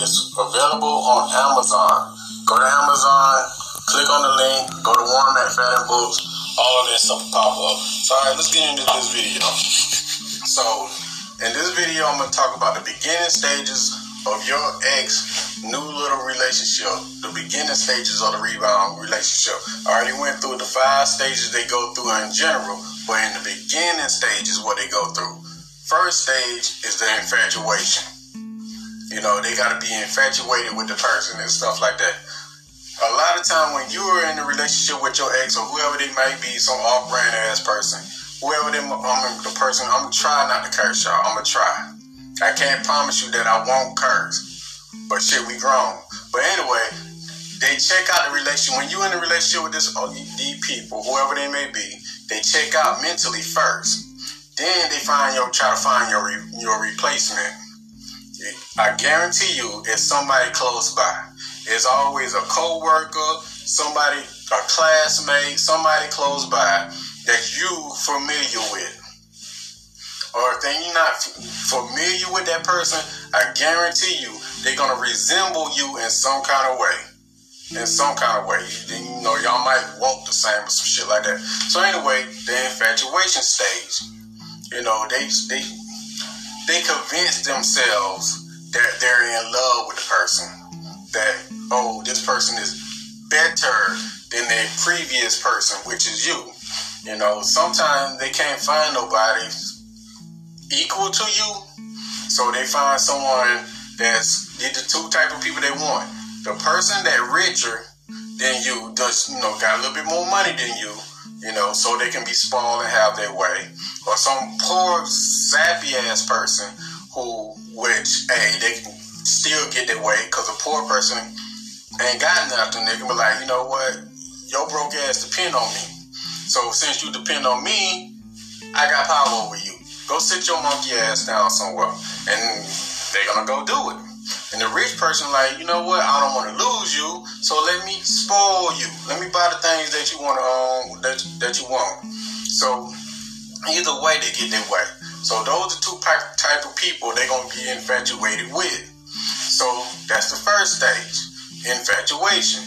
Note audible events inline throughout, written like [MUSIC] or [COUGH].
It's available on Amazon. Go to Amazon, click on the link, go to Warren McFadden Books, all of that stuff will pop up. So, all right, let's get into this video. [LAUGHS] So, in this video, I'm going to talk about the beginning stages of your ex new little relationship, the beginning stages of the rebound relationship. I already went through the five stages they go through in general, but in the beginning stages, what they go through. First stage is the infatuation. You know, they got to be infatuated with the person and stuff like that. A lot of time when you are in a relationship with your ex or whoever they might be, some off-brand ass person, whoever them, I'm um, the person, I'm gonna try not to curse y'all. I'm gonna try. I can't promise you that I won't curse, but shit, we grown. But anyway, they check out the relationship. When you in a relationship with this, oh, these people, whoever they may be, they check out mentally first. Then they find your try to find your your replacement. I guarantee you, it's somebody close by. It's always a co-worker, somebody, a classmate, somebody close by that you familiar with. Or if they're not familiar with that person, I guarantee you they're gonna resemble you in some kind of way. In some kind of way. You, know, y'all might walk the same or some shit like that. So anyway, the infatuation stage. You know, they they they convince themselves that they're in love with the person. That, oh, this person is better than their previous person, which is you. You know, sometimes they can't find nobody equal to you. So they find someone that's the two type of people they want. The person that richer than you, does you know, got a little bit more money than you, you know, so they can be spoiled and have their way. Or some poor, sappy ass person who, which, hey, they can still get their way because a poor person ain't got nothing. They can be like, you know what, your broke ass depend on me. So since you depend on me, I got power over you. Go sit your monkey ass down somewhere, and they're gonna go do it. And the rich person, like, you know what? I don't want to lose you, so let me spoil you. Let me buy the things that you want to um that that you want. So either way, they get their way. So those are two type of people they're gonna be infatuated with. So that's the first stage, infatuation.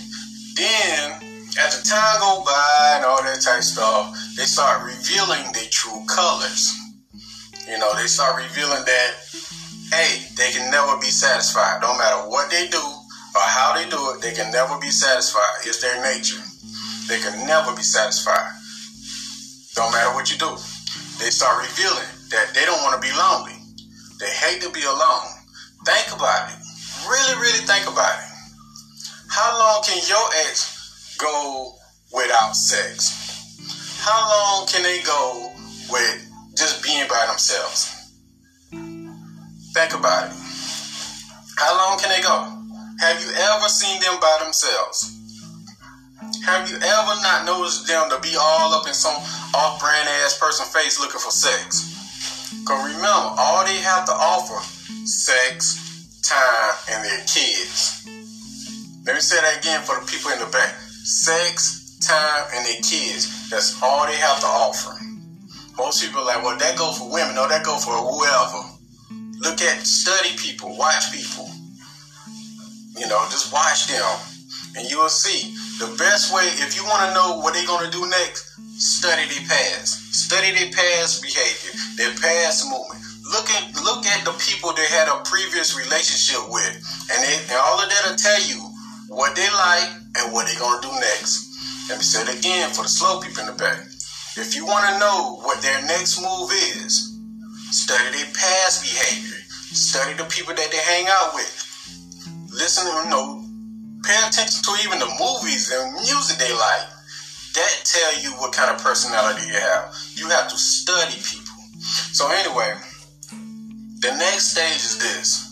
Then as the time go by and all that type stuff, they start revealing their true colors. You know, they start revealing that hey, they can never be satisfied. No matter what they do or how they do it, they can never be satisfied. It's their nature. They can never be satisfied. Don't matter what you do. They start revealing that they don't want to be lonely. They hate to be alone. Think about it. Really, really think about it. How long can your ex go without sex? How long can they go with just being by themselves? Think about it. How long can they go? Have you ever seen them by themselves? Have you ever not noticed them to be all up in some off brand ass person face looking for sex? Because remember, all they have to offer sex, time, and their kids. Let me say that again for the people in the back. Sex, time, and their kids. That's all they have to offer. Most people are like, well, that goes for women. No, that goes for whoever. Look at, study people, watch people. You know, just watch them. And you will see. The best way, if you want to know what they're going to do next, study their past. Study their past behavior, their past movement. Look at look at the people they had a previous relationship with. And, they, and all of that will tell you what they like and what they're going to do next. Let me say it again for the slow people in the back. If you want to know what their next move is, study their past behavior. Study the people that they hang out with. Listen, you know, pay attention to even the movies and music they like. That tell you what kind of personality you have. You have to study people. So anyway, the next stage is this.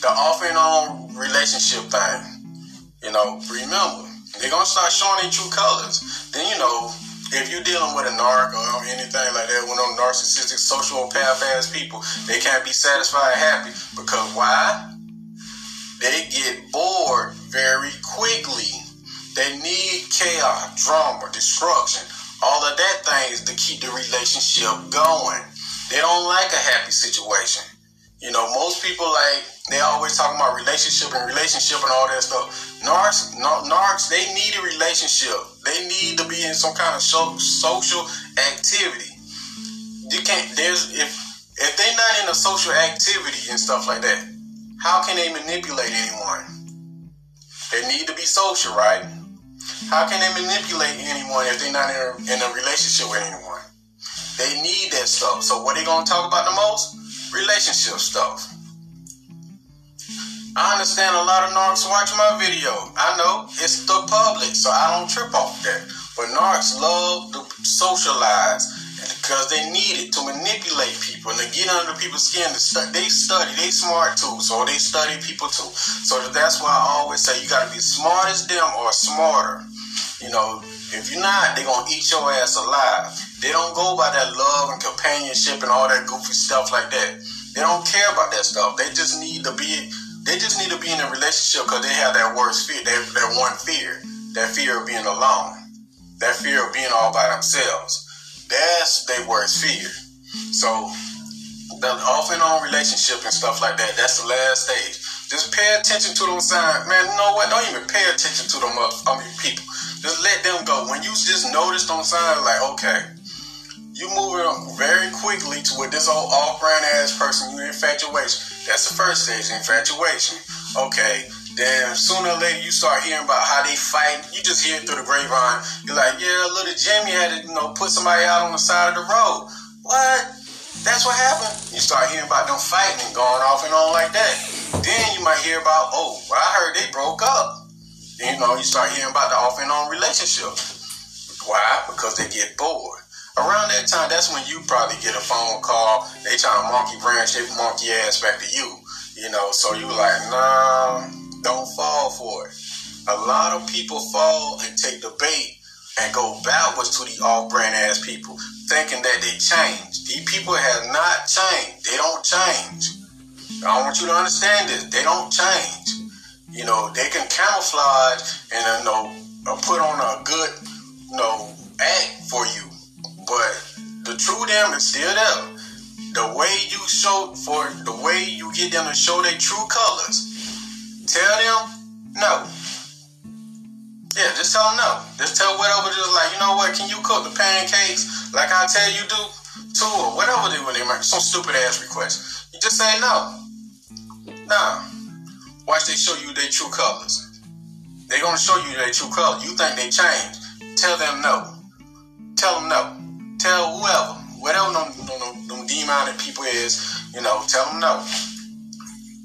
The off and on relationship thing. You know, remember, they're gonna start showing their true colors. Then you know, if you're dealing with a narc or um, anything like that, one of narcissistic sociopath ass people, they can't be satisfied and happy because why? They get bored very quickly. They need chaos, drama, destruction, all of that things to keep the relationship going. They don't like a happy situation. You know, most people like they always talking about relationship and relationship and all that stuff. Narcs, narcs, they need a relationship. They need to be in some kind of social activity. You can't. There's if if they're not in a social activity and stuff like that, how can they manipulate anyone? They need to be social, right? How can they manipulate anyone if they're not in a, in a relationship with anyone? They need that stuff. So what they gonna talk about the most? Relationship stuff. I understand a lot of narcs watch my video. I know it's the public, so I don't trip off that. But narcs love to socialize because they need it to manipulate people and to get under people's skin. To stu- they study, they smart too, so they study people too. So that's why I always say you got to be smart as them or smarter. You know, if you're not, they're gonna eat your ass alive. They don't go by that love and companionship and all that goofy stuff like that. They don't care about that stuff. They just need to be. They just need to be in a relationship because they have that worst fear. That, that one fear. That fear of being alone. That fear of being all by themselves. That's their worst fear. So the off and on relationship and stuff like that. That's the last stage. Just pay attention to those signs, man. You know what? Don't even pay attention to them. Uh, I mean, people. Just let them go. When you just notice those signs, like, okay, you moving very quickly to with this old off-brand ass person, you infatuation. That's the first stage, infatuation. Okay, then sooner or later you start hearing about how they fight. You just hear it through the grapevine. You're like, yeah, little Jimmy had to, you know, put somebody out on the side of the road. What? That's what happened. You start hearing about them fighting and going off and on like that. Then you might hear about, oh, well, I heard they broke up Then, you know, you start hearing about the off and on relationship. Why? Because they get bored. Around that time, that's when you probably get a phone call. They trying to monkey branch their monkey ass back to you. You know, so you like, nah, don't fall for it. A lot of people fall and take the bait and go backwards to the off-brand ass people, thinking that they change. These people have not changed. They don't change. I want you to understand this. They don't change. You know, they can camouflage and you know uh, put on a good you know act for you, but the true them is still there. The way you show for the way you get them to show their true colors, tell them no. Yeah, just tell them no. Just tell whatever, just like, you know what, can you cook the pancakes like I tell you do? Too, or whatever they when they make some stupid ass request. You just say no. No. Watch they show you their true colors. They're gonna show you their true color. You think they changed. Tell them no. Tell them no. Tell whoever, whatever them, them, them demonic people is, you know, tell them no.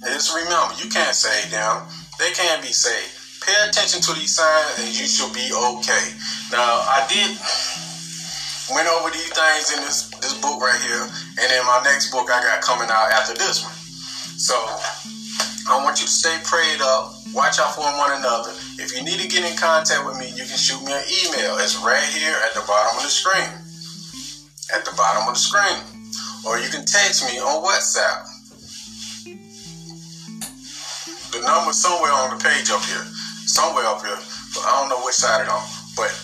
And just remember, you can't save them. They can't be saved. Pay attention to these signs and you should be okay. Now, I did went over these things in this this book right here, and in my next book I got coming out after this one. So I want you to stay prayed up. Watch out for one another. If you need to get in contact with me, you can shoot me an email. It's right here at the bottom of the screen. At the bottom of the screen. Or you can text me on WhatsApp. The number's somewhere on the page up here. Somewhere up here. But I don't know which side it's on. But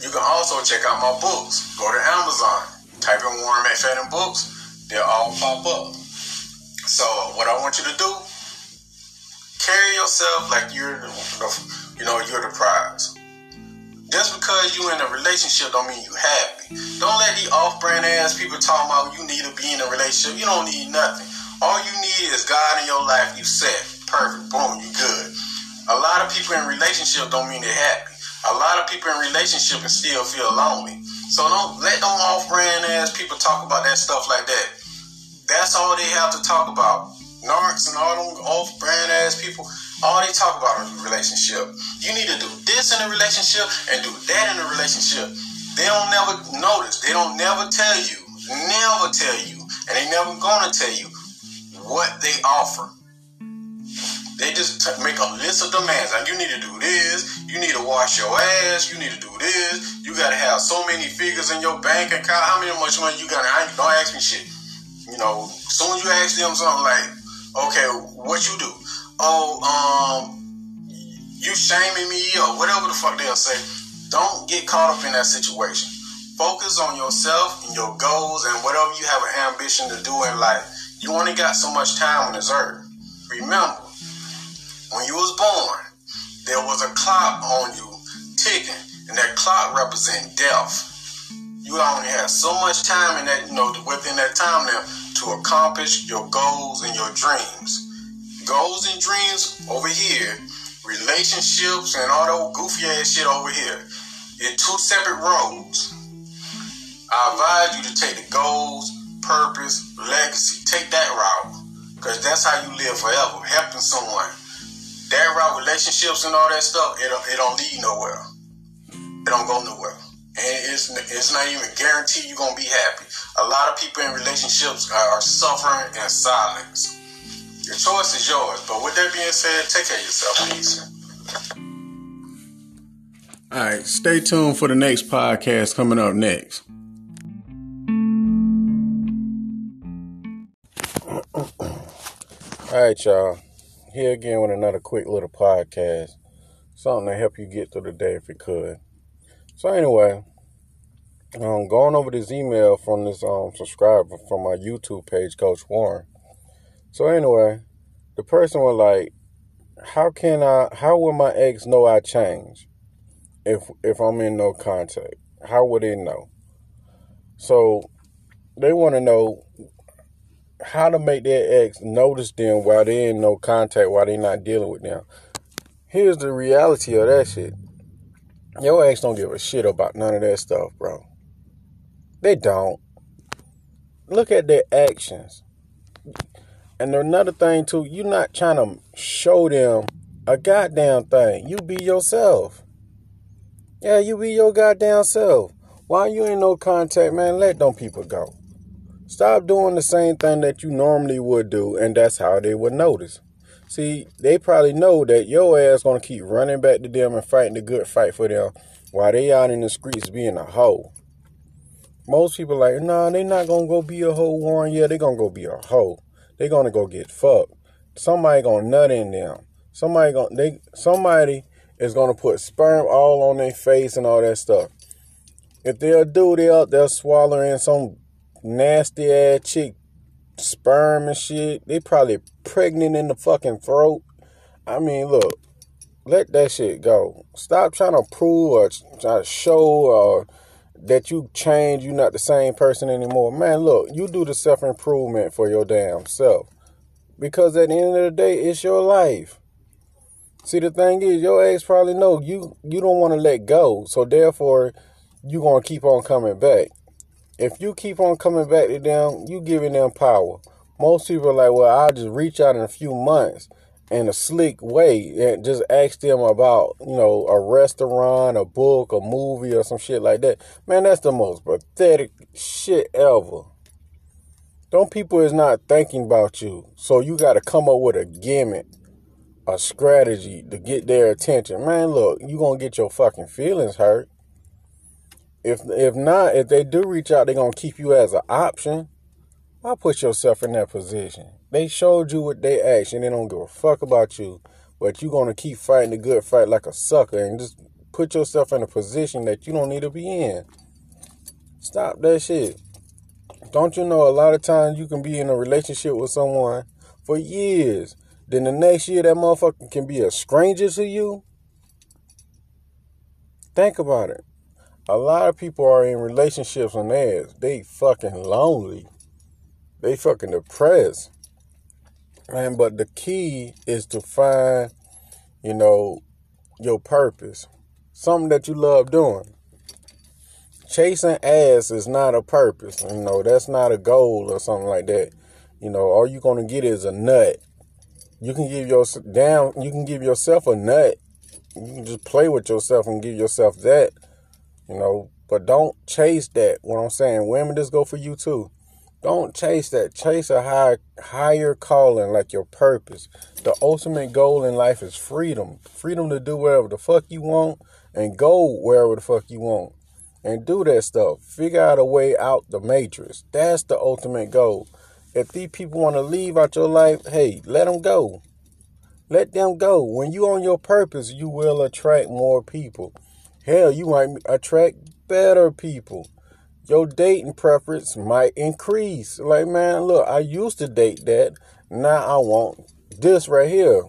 you can also check out my books. Go to Amazon. Type in Warren McFadden books. They'll all pop up. So what I want you to do, carry yourself like you're the, you know, you're the prize. Just because you're in a relationship don't mean you happy. Don't let the off-brand ass people talk about you need to be in a relationship. You don't need nothing. All you need is God in your life. You set perfect. Boom. You good. A lot of people in relationship don't mean they're happy. A lot of people in relationship and still feel lonely. So don't let them off-brand ass people talk about that stuff like that. That's all they have to talk about. Narcs and all them off brand ass people, all they talk about is relationship. You need to do this in a relationship and do that in a relationship. They don't never notice. They don't never tell you, never tell you, and they never gonna tell you what they offer. They just t- make a list of demands. You need to do this, you need to wash your ass, you need to do this, you gotta have so many figures in your bank account. How many much money you got? I don't ask me shit. You know, soon as you ask them something like, okay, what you do? Oh, um, you shaming me or whatever the fuck they'll say. Don't get caught up in that situation. Focus on yourself and your goals and whatever you have an ambition to do in life. You only got so much time on this earth. Remember, when you was born, there was a clock on you ticking, and that clock represents death. You only have so much time in that, you know, within that time now to accomplish your goals and your dreams. Goals and dreams over here, relationships and all that goofy ass shit over here. It's two separate roads. I advise you to take the goals, purpose, legacy. Take that route. Because that's how you live forever, helping someone. That route, relationships and all that stuff, it, it don't lead nowhere. It don't go nowhere. And it's, it's not even guaranteed you're going to be happy. A lot of people in relationships are, are suffering in silence. Your choice is yours. But with that being said, take care of yourself. please. All right, stay tuned for the next podcast coming up next. All right, y'all. Here again with another quick little podcast. Something to help you get through the day if it could. So anyway, um, going over this email from this um subscriber from my YouTube page, Coach Warren. So anyway, the person was like, "How can I? How will my ex know I changed if if I'm in no contact? How would they know?" So they want to know how to make their ex notice them while they in no contact, while they're not dealing with them. Here's the reality of that shit. Your ex don't give a shit about none of that stuff, bro. They don't. Look at their actions. And another thing too, you're not trying to show them a goddamn thing. You be yourself. Yeah, you be your goddamn self. While you ain't no contact, man, let them people go. Stop doing the same thing that you normally would do, and that's how they would notice. See, they probably know that your ass gonna keep running back to them and fighting the good fight for them while they out in the streets being a hoe. Most people like, nah, they not gonna go be a hoe, Warren. Yeah, they gonna go be a hoe. They gonna go get fucked. Somebody gonna nut in them. Somebody gonna they somebody is gonna put sperm all on their face and all that stuff. If they'll do, they'll they'll swallow in some nasty ass chick sperm and shit. They probably pregnant in the fucking throat. I mean, look, let that shit go. Stop trying to prove or try to show or that you change. You're not the same person anymore. Man, look, you do the self improvement for your damn self. Because at the end of the day, it's your life. See, the thing is, your ex probably know you you don't want to let go, so therefore, you gonna keep on coming back if you keep on coming back to them, you giving them power. Most people are like, well, I'll just reach out in a few months in a slick way and just ask them about, you know, a restaurant, a book, a movie, or some shit like that. Man, that's the most pathetic shit ever. Don't people is not thinking about you. So you got to come up with a gimmick, a strategy to get their attention. Man, look, you going to get your fucking feelings hurt. If if not, if they do reach out, they're gonna keep you as an option. Why put yourself in that position? They showed you what they asked, and they don't give a fuck about you. But you gonna keep fighting the good fight like a sucker and just put yourself in a position that you don't need to be in. Stop that shit. Don't you know a lot of times you can be in a relationship with someone for years. Then the next year that motherfucker can be a stranger to you? Think about it a lot of people are in relationships and they they fucking lonely. They fucking depressed. Man, but the key is to find, you know, your purpose. Something that you love doing. Chasing ass is not a purpose. You know, that's not a goal or something like that. You know, all you're gonna get is a nut. You can give your down you can give yourself a nut. You can just play with yourself and give yourself that you know, but don't chase that. What I'm saying, women, this go for you too. Don't chase that. Chase a high, higher calling, like your purpose. The ultimate goal in life is freedom. Freedom to do whatever the fuck you want and go wherever the fuck you want. And do that stuff. Figure out a way out the matrix. That's the ultimate goal. If these people want to leave out your life, hey, let them go. Let them go. When you on your purpose, you will attract more people. Hell, you might attract better people. your dating preference might increase. Like, man, look, I used to date that. Now I want this right here.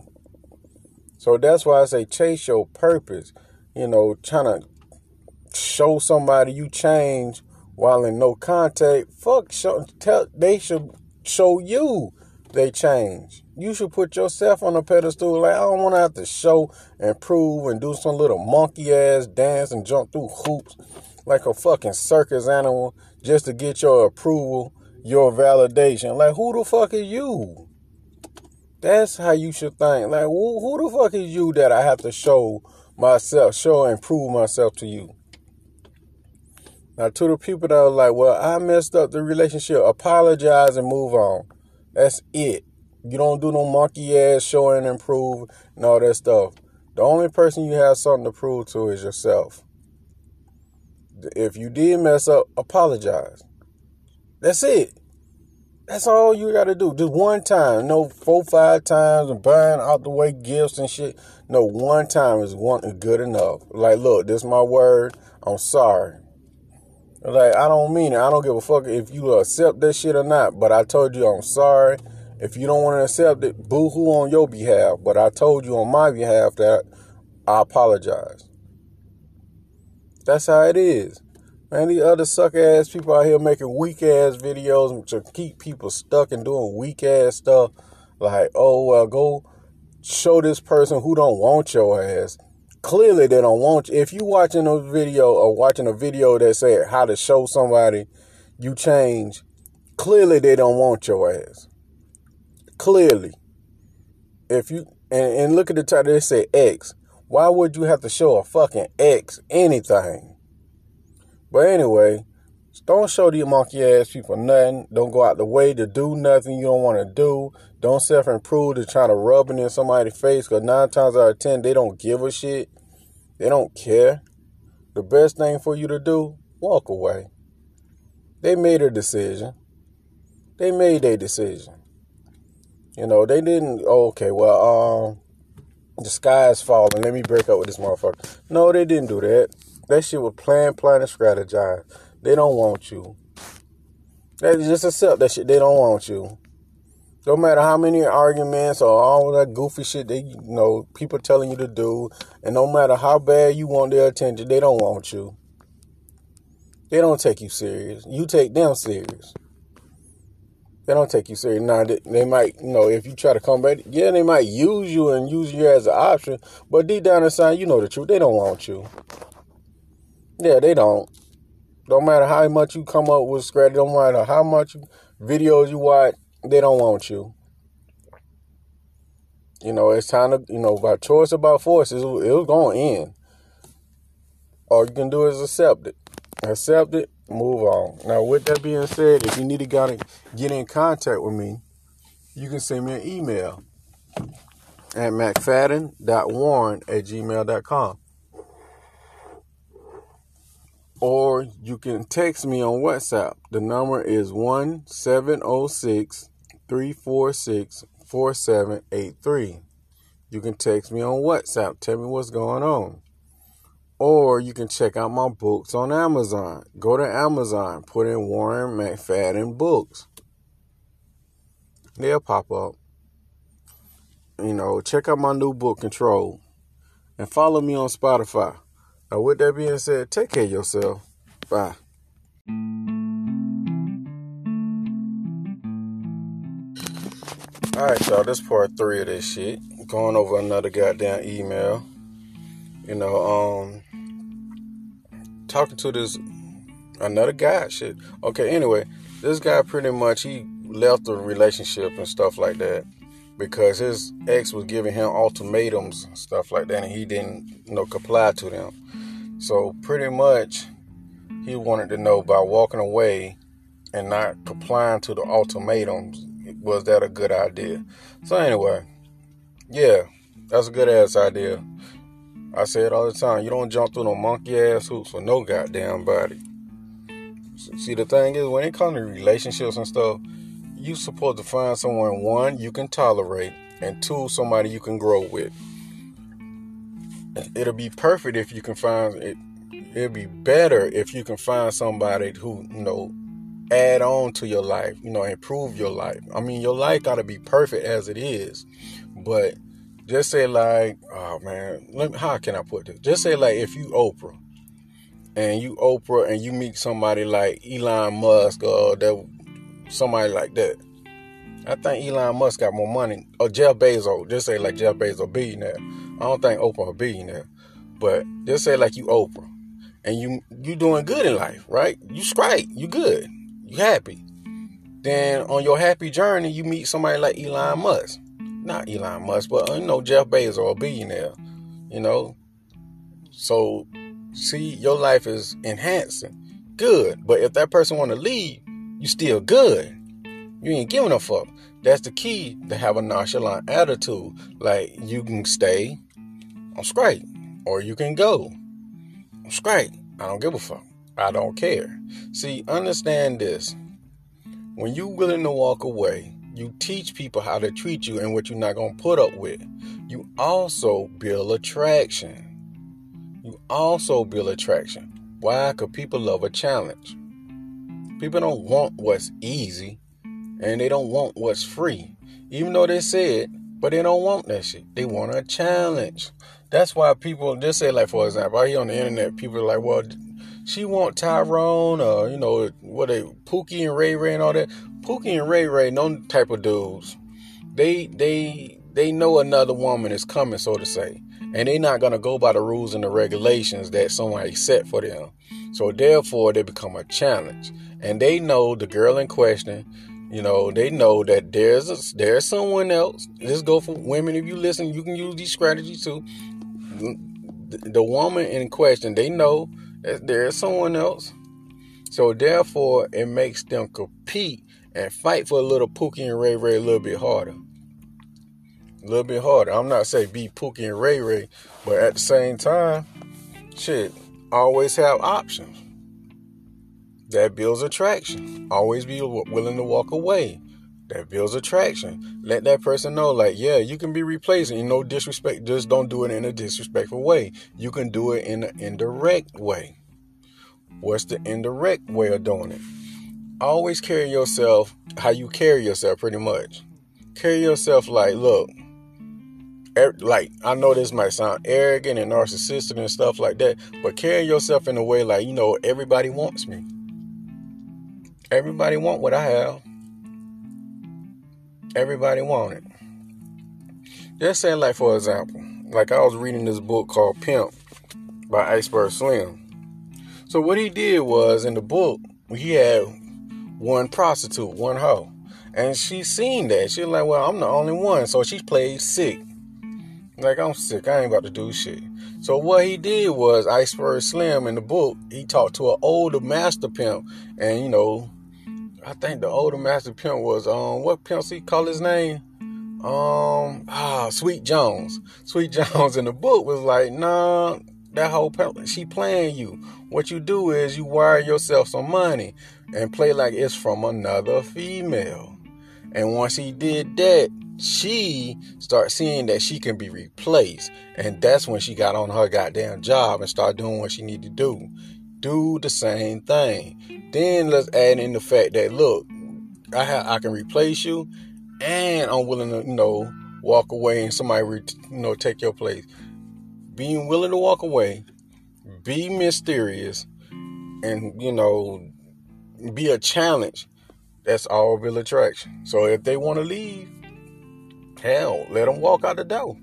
So that's why I say chase your purpose. You know, trying to show somebody you change while in no contact. Fuck, show, tell, they should show you they change. You should put yourself on a pedestal. Like, I don't want to have to show and prove and do some little monkey ass dance and jump through hoops like a fucking circus animal just to get your approval, your validation. Like, who the fuck is you? That's how you should think. Like, who, who the fuck is you that I have to show myself, show and prove myself to you? Now, to the people that are like, well, I messed up the relationship, apologize and move on. That's it. You don't do no monkey ass showing and prove and all that stuff. The only person you have something to prove to is yourself. If you did mess up, apologize. That's it. That's all you got to do. Just one time. No four, five times and buying out the way gifts and shit. No, one time is one good enough. Like, look, this is my word. I'm sorry. Like, I don't mean it. I don't give a fuck if you accept that shit or not. But I told you I'm sorry. If you don't want to accept it, boo hoo on your behalf. But I told you on my behalf that I apologize. That's how it is. Man, these other suck ass people out here making weak ass videos to keep people stuck and doing weak ass stuff. Like, oh well, go show this person who don't want your ass. Clearly, they don't want you. If you watching a video or watching a video that said how to show somebody you change, clearly they don't want your ass. Clearly, if you and, and look at the title, they say X. Why would you have to show a fucking X anything? But anyway, don't show these monkey ass people nothing. Don't go out the way to do nothing you don't want to do. Don't self improve to try to rub it in somebody's face because nine times out of ten, they don't give a shit. They don't care. The best thing for you to do, walk away. They made a decision. They made a decision. You know, they didn't, oh, okay, well, um, the sky is falling. Let me break up with this motherfucker. No, they didn't do that. That shit was plan, plan, and strategize. They don't want you. They just accept that shit. They don't want you. No matter how many arguments or all that goofy shit they you know people telling you to do, and no matter how bad you want their attention, they don't want you. They don't take you serious. You take them serious. They don't take you serious. Now they, they might, you know, if you try to come back, yeah, they might use you and use you as an option. But deep down inside, you know the truth. They don't want you. Yeah, they don't. Don't matter how much you come up with scratch. Don't matter how much videos you watch. They don't want you. You know, it's time to, you know, by choice about force, it was going end. All you can do is accept it. Accept it, move on. Now, with that being said, if you need to get in contact with me, you can send me an email at mcfadden.warren at gmail.com. Or you can text me on WhatsApp. The number is 1706 346 4783. You can text me on WhatsApp. Tell me what's going on. Or you can check out my books on Amazon. Go to Amazon, put in Warren McFadden books. They'll pop up. You know, check out my new book, Control. And follow me on Spotify. Now, with that being said, take care of yourself. Bye. Alright, y'all, this part three of this shit. Going over another goddamn email. You know, um, talking to this another guy. Shit. Okay. Anyway, this guy pretty much he left the relationship and stuff like that because his ex was giving him ultimatums and stuff like that, and he didn't, you know, comply to them. So pretty much, he wanted to know by walking away and not complying to the ultimatums, was that a good idea? So anyway, yeah, that's a good ass idea. I say it all the time. You don't jump through no monkey ass hoops for no goddamn body. See, the thing is, when it comes to relationships and stuff, you supposed to find someone one you can tolerate, and two somebody you can grow with. It'll be perfect if you can find it. It'll be better if you can find somebody who, you know, add on to your life, you know, improve your life. I mean, your life got to be perfect as it is, but just say like, oh man, let me, how can I put this? Just say like if you Oprah and you Oprah and you meet somebody like Elon Musk or that somebody like that. I think Elon Musk got more money. Or Jeff Bezos. Just say like Jeff Bezos billionaire. I don't think Oprah a billionaire. But just say like you Oprah. And you you doing good in life, right? You straight. You good. You happy. Then on your happy journey, you meet somebody like Elon Musk. Not Elon Musk, but you know, Jeff Bezos, or a billionaire. You know? So see, your life is enhancing. Good. But if that person wanna leave, you still good. You ain't giving a fuck. That's the key to have a nonchalant attitude. Like you can stay, I'm straight. Or you can go. I'm straight. I don't give a fuck. I don't care. See, understand this. When you willing to walk away, you teach people how to treat you and what you're not gonna put up with. You also build attraction. You also build attraction. Why? Because people love a challenge. People don't want what's easy and they don't want what's free. Even though they say it, but they don't want that shit. They want a challenge. That's why people just say, like, for example, out here on the internet, people are like, well, she want Tyrone or, you know, what they, Pookie and Ray Ray and all that. Pookie and Ray Ray, no type of dudes. They, they, they know another woman is coming, so to say. And they're not to go by the rules and the regulations that somebody set for them. So therefore, they become a challenge and they know the girl in question you know they know that there's a, there's someone else let's go for women if you listen you can use these strategies too the, the woman in question they know that there's someone else so therefore it makes them compete and fight for a little Pookie and Ray Ray a little bit harder a little bit harder i'm not saying be Pookie and Ray Ray but at the same time shit always have options that builds attraction. Always be willing to walk away. That builds attraction. Let that person know, like, yeah, you can be replacing. You know, disrespect. Just don't do it in a disrespectful way. You can do it in an indirect way. What's the indirect way of doing it? Always carry yourself how you carry yourself, pretty much. Carry yourself like, look, er, like I know this might sound arrogant and narcissistic and stuff like that, but carry yourself in a way like, you know, everybody wants me. Everybody want what I have. Everybody want it. Just say like for example, like I was reading this book called Pimp by Iceberg Slim. So what he did was in the book, he had one prostitute, one hoe. And she seen that. She like, well, I'm the only one. So she played sick. Like, I'm sick. I ain't about to do shit. So what he did was Iceberg Slim in the book, he talked to an older master pimp and, you know, I think the older master pimp was um what pimp he call his name? Um ah Sweet Jones. Sweet [LAUGHS] Jones in the book was like, nah, that whole pimp she playing you. What you do is you wire yourself some money and play like it's from another female. And once he did that, she start seeing that she can be replaced. And that's when she got on her goddamn job and start doing what she need to do do the same thing. Then let's add in the fact that look, I have I can replace you, and I'm willing to you know walk away and somebody re, you know take your place. Being willing to walk away, be mysterious, and you know be a challenge. That's all real attraction. So if they want to leave, hell, let them walk out the door.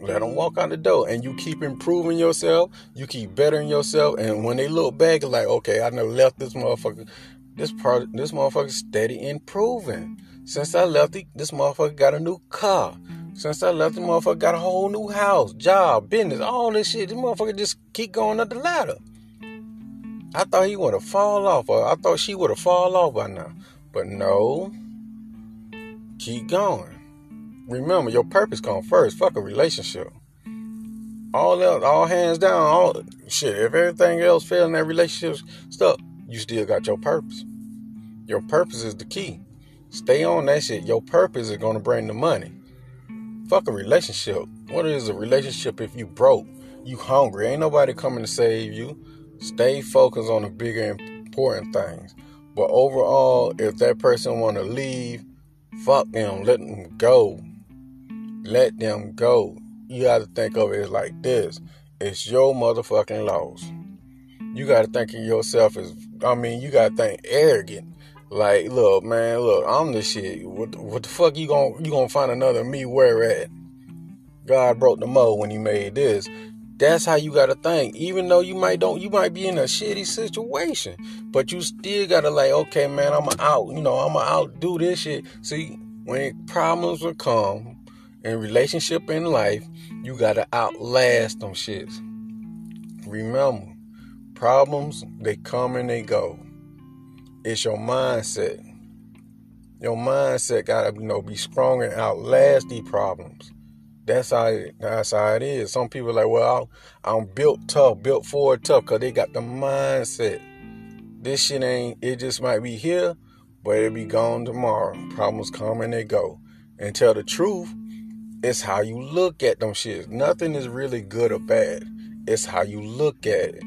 Let them walk out the door, and you keep improving yourself. You keep bettering yourself, and when they look back, like, okay, I never left this motherfucker. This part, this motherfucker steady improving. Since I left, this motherfucker got a new car. Since I left, the motherfucker got a whole new house, job, business, all this shit. This motherfucker just keep going up the ladder. I thought he would have fall off, or I thought she would have fall off by now. But no, keep going remember your purpose come first. Fuck a relationship. All else, all hands down, all shit. If everything else fails in that relationship stuff, you still got your purpose. Your purpose is the key. Stay on that shit. Your purpose is gonna bring the money. Fuck a relationship. What is a relationship if you broke? you hungry. Ain't nobody coming to save you. Stay focused on the bigger important things. But overall, if that person want to leave, fuck them. Let them go. Let them go. You got to think of it like this. It's your motherfucking loss. You got to think of yourself as, I mean, you got to think arrogant. Like, look, man, look, I'm the shit. What, what the fuck you gonna you gonna find another me where at? God broke the mold when He made this. That's how you gotta think. Even though you might don't, you might be in a shitty situation, but you still gotta like, okay, man, I'ma out. You know, I'm going to outdo this shit. See, when problems will come in relationship in life, you gotta outlast them shits. Remember, problems they come and they go. It's your mindset. Your mindset gotta you know be strong and outlast these problems. That's how it, that's how it is. Some people like, well, I'm built tough, built Ford tough, cause they got the mindset. This shit ain't. It just might be here, but it'll be gone tomorrow. Problems come and they go. And tell the truth, it's how you look at them shits. Nothing is really good or bad. It's how you look at it.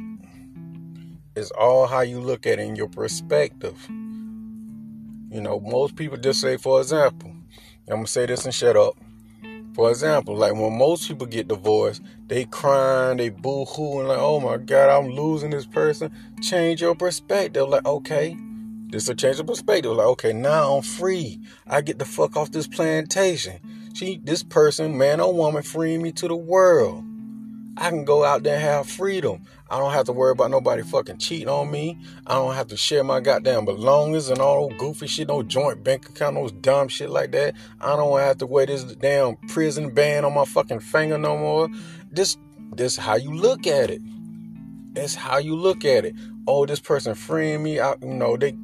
It's all how you look at it in your perspective. You know, most people just say, for example, I'm gonna say this and shut up. For example, like when most people get divorced, they crying, they boo hooing, like, oh my God, I'm losing this person. Change your perspective. Like, okay, this will change the perspective. Like, okay, now I'm free. I get the fuck off this plantation. She, this person, man or woman, freeing me to the world. I can go out there and have freedom. I don't have to worry about nobody fucking cheating on me. I don't have to share my goddamn belongings and all goofy shit, no joint bank account, no dumb shit like that. I don't have to wear this damn prison band on my fucking finger no more. This this how you look at it. It's how you look at it. Oh, this person freeing me. I, you know, they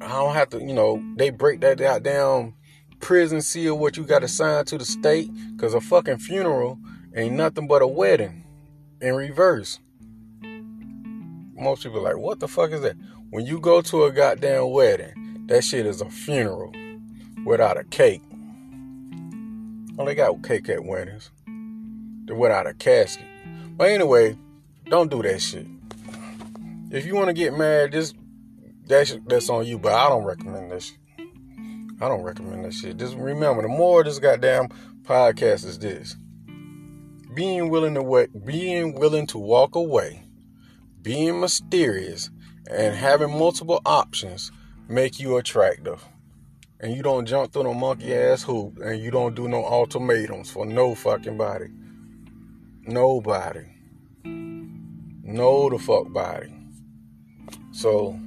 I don't have to, you know, they break that goddamn prison seal what you got to sign to the state because a fucking funeral ain't nothing but a wedding in reverse. Most people like, what the fuck is that? When you go to a goddamn wedding, that shit is a funeral without a cake. Well, they got cake at weddings. They're without a casket. But anyway, don't do that shit. If you want to get married, just that's that's on you. But I don't recommend this. Shit. I don't recommend that shit. Just remember, the more this goddamn podcast is this being willing to wait, being willing to walk away, being mysterious, and having multiple options make you attractive. And you don't jump through no monkey ass hoop, and you don't do no ultimatums for no fucking body. Nobody. No the fuck body. So,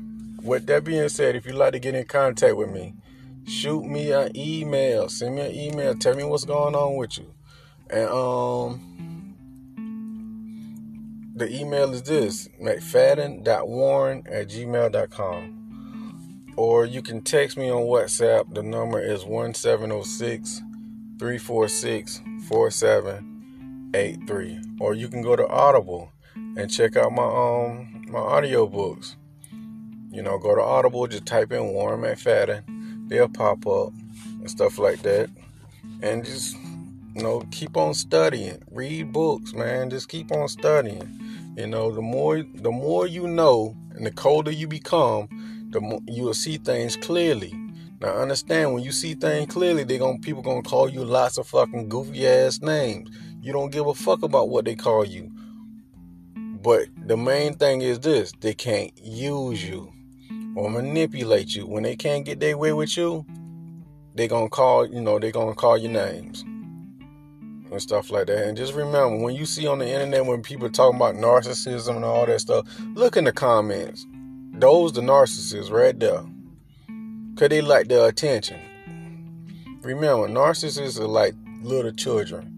with that being said, if you'd like to get in contact with me, shoot me an email. Send me an email. Tell me what's going on with you. And um the email is this mcfadden.warren at gmail.com. Or you can text me on WhatsApp. The number is 1706 346 4783. Or you can go to Audible and check out my um my audio books. You know, go to Audible, just type in Warren McFadden. They'll pop up and stuff like that. And just you know, keep on studying. Read books, man. Just keep on studying. You know, the more the more you know and the colder you become, the more you will see things clearly. Now understand when you see things clearly, they going people gonna call you lots of fucking goofy ass names. You don't give a fuck about what they call you. But the main thing is this they can't use you or manipulate you. When they can't get their way with you, they gonna call, you know, they gonna call your names and stuff like that. And just remember, when you see on the internet when people talking about narcissism and all that stuff, look in the comments. Those the narcissists right there. Cause they like the attention. Remember, narcissists are like little children.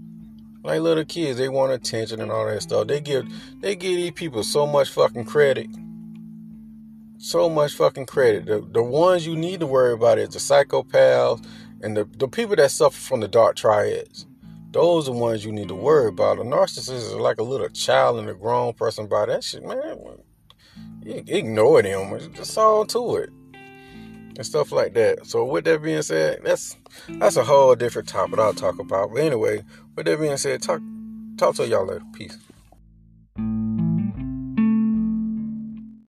Like little kids, they want attention and all that stuff. They give they give these people so much fucking credit. So much fucking credit. The the ones you need to worry about is the psychopaths and the, the people that suffer from the dark triads. Those are the ones you need to worry about. A narcissist is like a little child and a grown person by That shit, man, ignore them. Just all to it. And stuff like that. So with that being said, that's that's a whole different topic I'll talk about. But anyway, with that being said, talk talk to y'all later. Peace.